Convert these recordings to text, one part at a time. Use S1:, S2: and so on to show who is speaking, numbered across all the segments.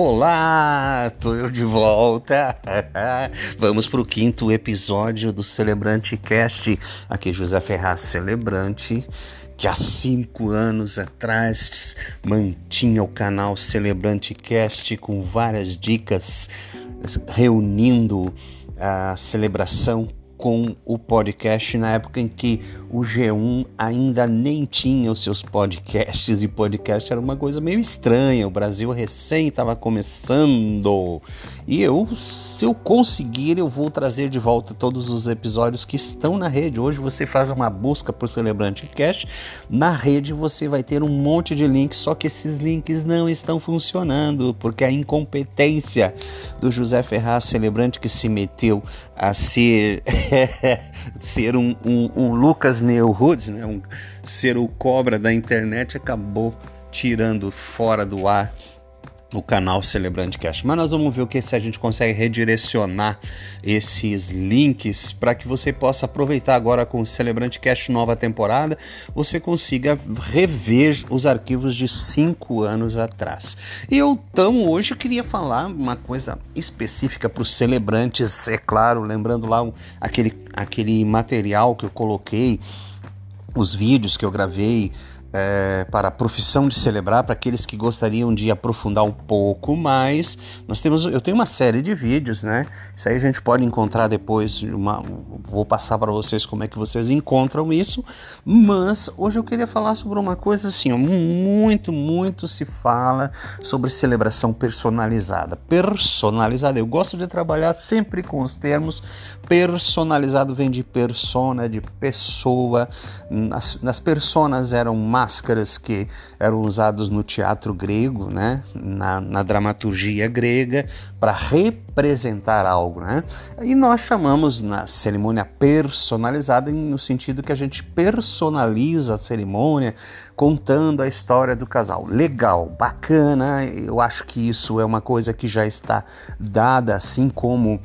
S1: Olá, tô eu de volta. Vamos para o quinto episódio do Celebrante Cast. Aqui José Ferraz, celebrante, que há cinco anos atrás mantinha o canal Celebrante Cast com várias dicas, reunindo a celebração com o podcast na época em que o G1 ainda nem tinha os seus podcasts e podcast era uma coisa meio estranha. O Brasil recém estava começando. E eu, se eu conseguir, eu vou trazer de volta todos os episódios que estão na rede. Hoje você faz uma busca por Celebrante Cash. Na rede você vai ter um monte de links, só que esses links não estão funcionando porque a incompetência do José Ferraz, celebrante que se meteu a ser ser um, um, um Lucas Neuhoods, né? um, ser o cobra da internet, acabou tirando fora do ar o canal Celebrante Cash. Mas nós vamos ver o que se a gente consegue redirecionar esses links para que você possa aproveitar agora com o Celebrante Cash nova temporada, você consiga rever os arquivos de cinco anos atrás. E eu então hoje queria falar uma coisa específica para os celebrantes, é claro, lembrando lá aquele, aquele material que eu coloquei, os vídeos que eu gravei é, para a profissão de celebrar, para aqueles que gostariam de aprofundar um pouco mais. Nós temos, eu tenho uma série de vídeos, né? Isso aí a gente pode encontrar depois. Uma, vou passar para vocês como é que vocês encontram isso. Mas hoje eu queria falar sobre uma coisa assim, muito, muito se fala sobre celebração personalizada. Personalizada. Eu gosto de trabalhar sempre com os termos personalizado vem de persona, de pessoa. As, as personas eram máscaras que eram usadas no teatro grego, né? na, na dramaturgia grega, para representar algo. Né? E nós chamamos na cerimônia personalizada no sentido que a gente personaliza a cerimônia contando a história do casal. Legal, bacana, eu acho que isso é uma coisa que já está dada, assim como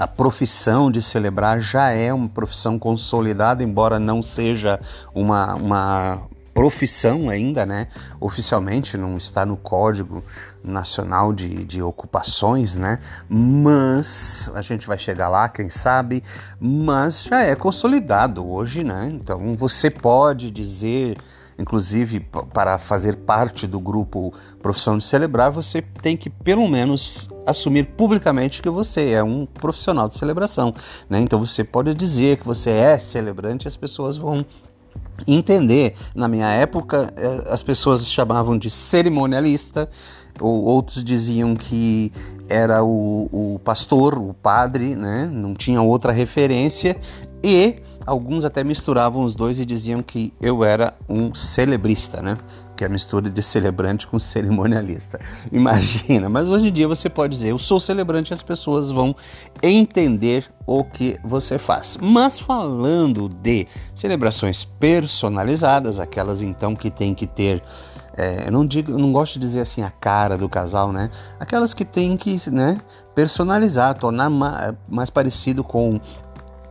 S1: a profissão de celebrar já é uma profissão consolidada, embora não seja uma, uma profissão ainda, né? Oficialmente não está no Código Nacional de, de Ocupações, né? Mas a gente vai chegar lá, quem sabe, mas já é consolidado hoje, né? Então você pode dizer inclusive para fazer parte do grupo Profissão de Celebrar, você tem que pelo menos assumir publicamente que você é um profissional de celebração. Né? Então você pode dizer que você é celebrante e as pessoas vão entender. Na minha época, eh, as pessoas chamavam de cerimonialista, ou outros diziam que era o, o pastor, o padre, né? não tinha outra referência, e alguns até misturavam os dois e diziam que eu era um celebrista, né? Que é a mistura de celebrante com cerimonialista. Imagina, mas hoje em dia você pode dizer, eu sou celebrante e as pessoas vão entender o que você faz. Mas falando de celebrações personalizadas, aquelas então que tem que ter é, eu não digo, eu não gosto de dizer assim a cara do casal, né? Aquelas que tem que, né, personalizar, tornar mais parecido com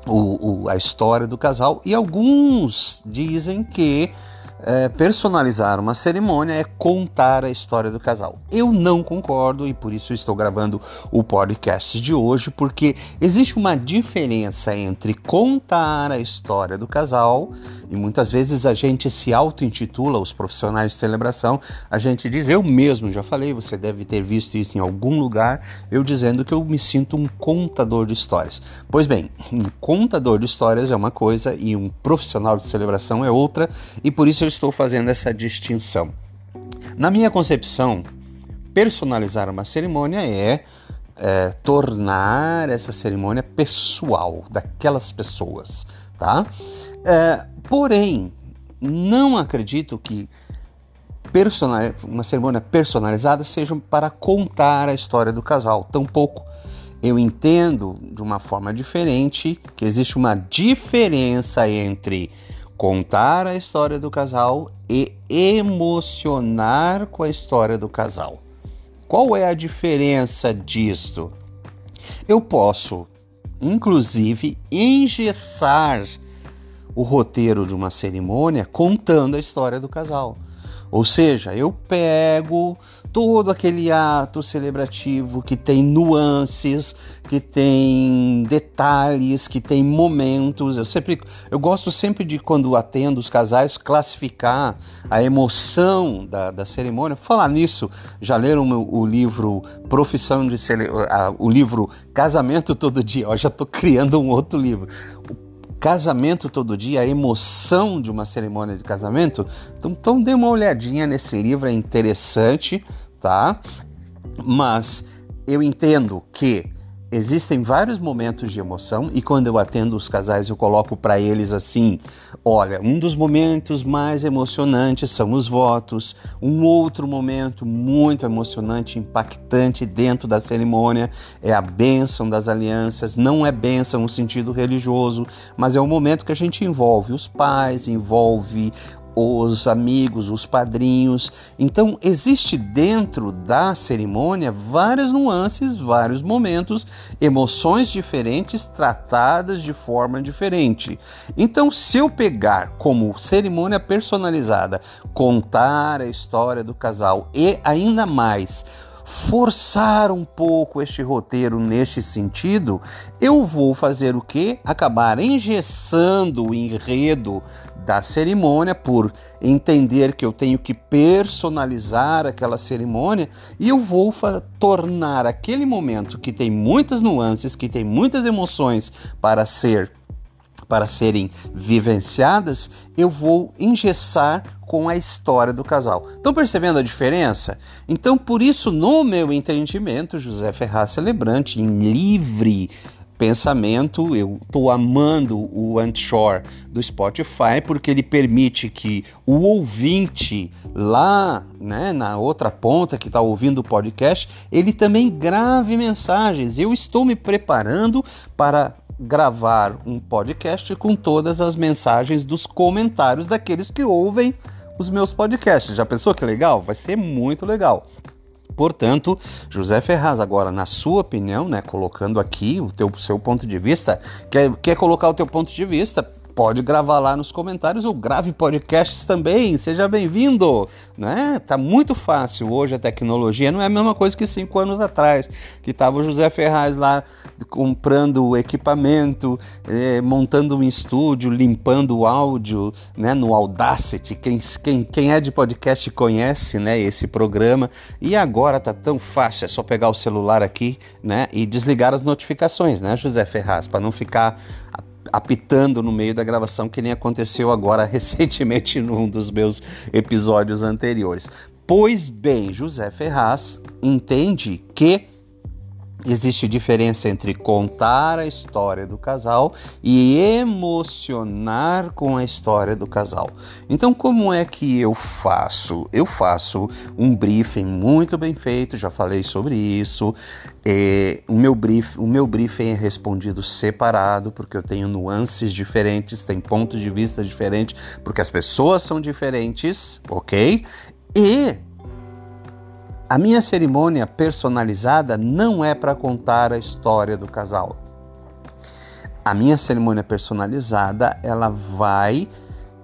S1: o, o, a história do casal e alguns dizem que é, personalizar uma cerimônia é contar a história do casal. Eu não concordo e por isso estou gravando o podcast de hoje, porque existe uma diferença entre contar a história do casal e muitas vezes a gente se auto-intitula, os profissionais de celebração, a gente diz, eu mesmo já falei, você deve ter visto isso em algum lugar, eu dizendo que eu me sinto um contador de histórias. Pois bem, um contador de histórias é uma coisa e um profissional de celebração é outra, e por isso eu estou fazendo essa distinção. Na minha concepção, personalizar uma cerimônia é é, tornar essa cerimônia pessoal daquelas pessoas, tá? É, porém, não acredito que uma cerimônia personalizada seja para contar a história do casal. Tampouco eu entendo de uma forma diferente que existe uma diferença entre contar a história do casal e emocionar com a história do casal. Qual é a diferença disto? Eu posso, inclusive, engessar o roteiro de uma cerimônia contando a história do casal. Ou seja, eu pego todo aquele ato celebrativo que tem nuances, que tem detalhes, que tem momentos. Eu sempre, eu gosto sempre de quando atendo os casais classificar a emoção da, da cerimônia. Falar nisso, já leram o, o livro Profissão de Cele... o livro Casamento todo dia. Eu já estou criando um outro livro. Casamento Todo Dia, a emoção de uma cerimônia de casamento. Então, então dê uma olhadinha nesse livro, é interessante, tá? Mas eu entendo que existem vários momentos de emoção e quando eu atendo os casais eu coloco para eles assim: olha, um dos momentos mais emocionantes são os votos, um outro momento muito emocionante, impactante dentro da cerimônia é a bênção das alianças. Não é bênção no sentido religioso, mas é o momento que a gente envolve os pais, envolve os amigos, os padrinhos. Então, existe dentro da cerimônia várias nuances, vários momentos, emoções diferentes tratadas de forma diferente. Então, se eu pegar como cerimônia personalizada, contar a história do casal e ainda mais forçar um pouco este roteiro neste sentido, eu vou fazer o que? Acabar engessando o enredo da cerimônia por entender que eu tenho que personalizar aquela cerimônia e eu vou tornar aquele momento que tem muitas nuances, que tem muitas emoções para ser para serem vivenciadas, eu vou engessar com a história do casal. Estão percebendo a diferença? Então, por isso, no meu entendimento, José Ferraz Celebrante, em livre pensamento, eu estou amando o Anshore do Spotify porque ele permite que o ouvinte lá, né, na outra ponta que está ouvindo o podcast, ele também grave mensagens. Eu estou me preparando para gravar um podcast com todas as mensagens dos comentários daqueles que ouvem os meus podcasts. Já pensou que legal? Vai ser muito legal. Portanto, José Ferraz, agora, na sua opinião, né, colocando aqui o teu, seu ponto de vista, quer, quer colocar o teu ponto de vista? Pode gravar lá nos comentários ou grave podcasts também. Seja bem-vindo, né? Tá muito fácil hoje a tecnologia, não é a mesma coisa que cinco anos atrás, que tava o José Ferraz lá comprando equipamento, eh, montando um estúdio, limpando o áudio, né? No Audacity. Quem, quem, quem é de podcast conhece, né? Esse programa. E agora tá tão fácil, é só pegar o celular aqui, né? E desligar as notificações, né, José Ferraz, para não ficar apitando no meio da gravação, que nem aconteceu agora recentemente num dos meus episódios anteriores. Pois bem, José Ferraz entende que Existe diferença entre contar a história do casal e emocionar com a história do casal. Então, como é que eu faço? Eu faço um briefing muito bem feito, já falei sobre isso. É, o, meu brief, o meu briefing é respondido separado, porque eu tenho nuances diferentes, tem pontos de vista diferentes, porque as pessoas são diferentes, ok? E a minha cerimônia personalizada não é para contar a história do casal. A minha cerimônia personalizada, ela vai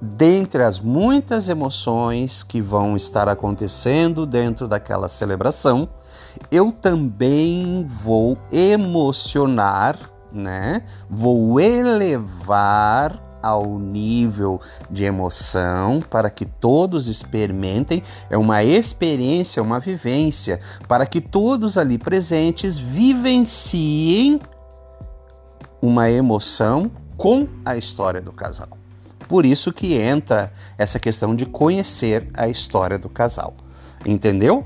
S1: dentre as muitas emoções que vão estar acontecendo dentro daquela celebração, eu também vou emocionar, né? Vou elevar ao nível de emoção para que todos experimentem, é uma experiência, uma vivência, para que todos ali presentes vivenciem uma emoção com a história do casal. Por isso que entra essa questão de conhecer a história do casal. Entendeu?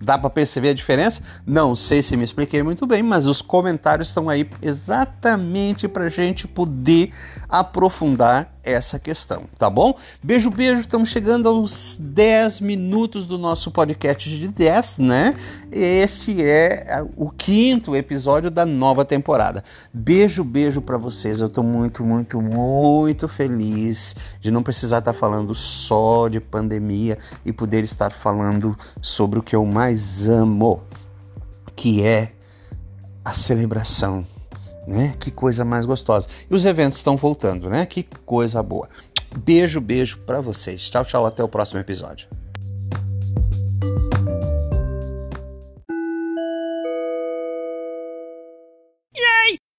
S1: Dá para perceber a diferença? Não sei se me expliquei muito bem, mas os comentários estão aí exatamente para gente poder aprofundar essa questão, tá bom? Beijo, beijo. Estamos chegando aos 10 minutos do nosso podcast de 10, né? Esse é o quinto episódio da nova temporada. Beijo, beijo para vocês. Eu tô muito, muito, muito feliz de não precisar estar falando só de pandemia e poder estar falando sobre o que eu mais amo, que é a celebração né? Que coisa mais gostosa. E os eventos estão voltando, né? Que coisa boa. Beijo, beijo para vocês. Tchau, tchau, até o próximo episódio.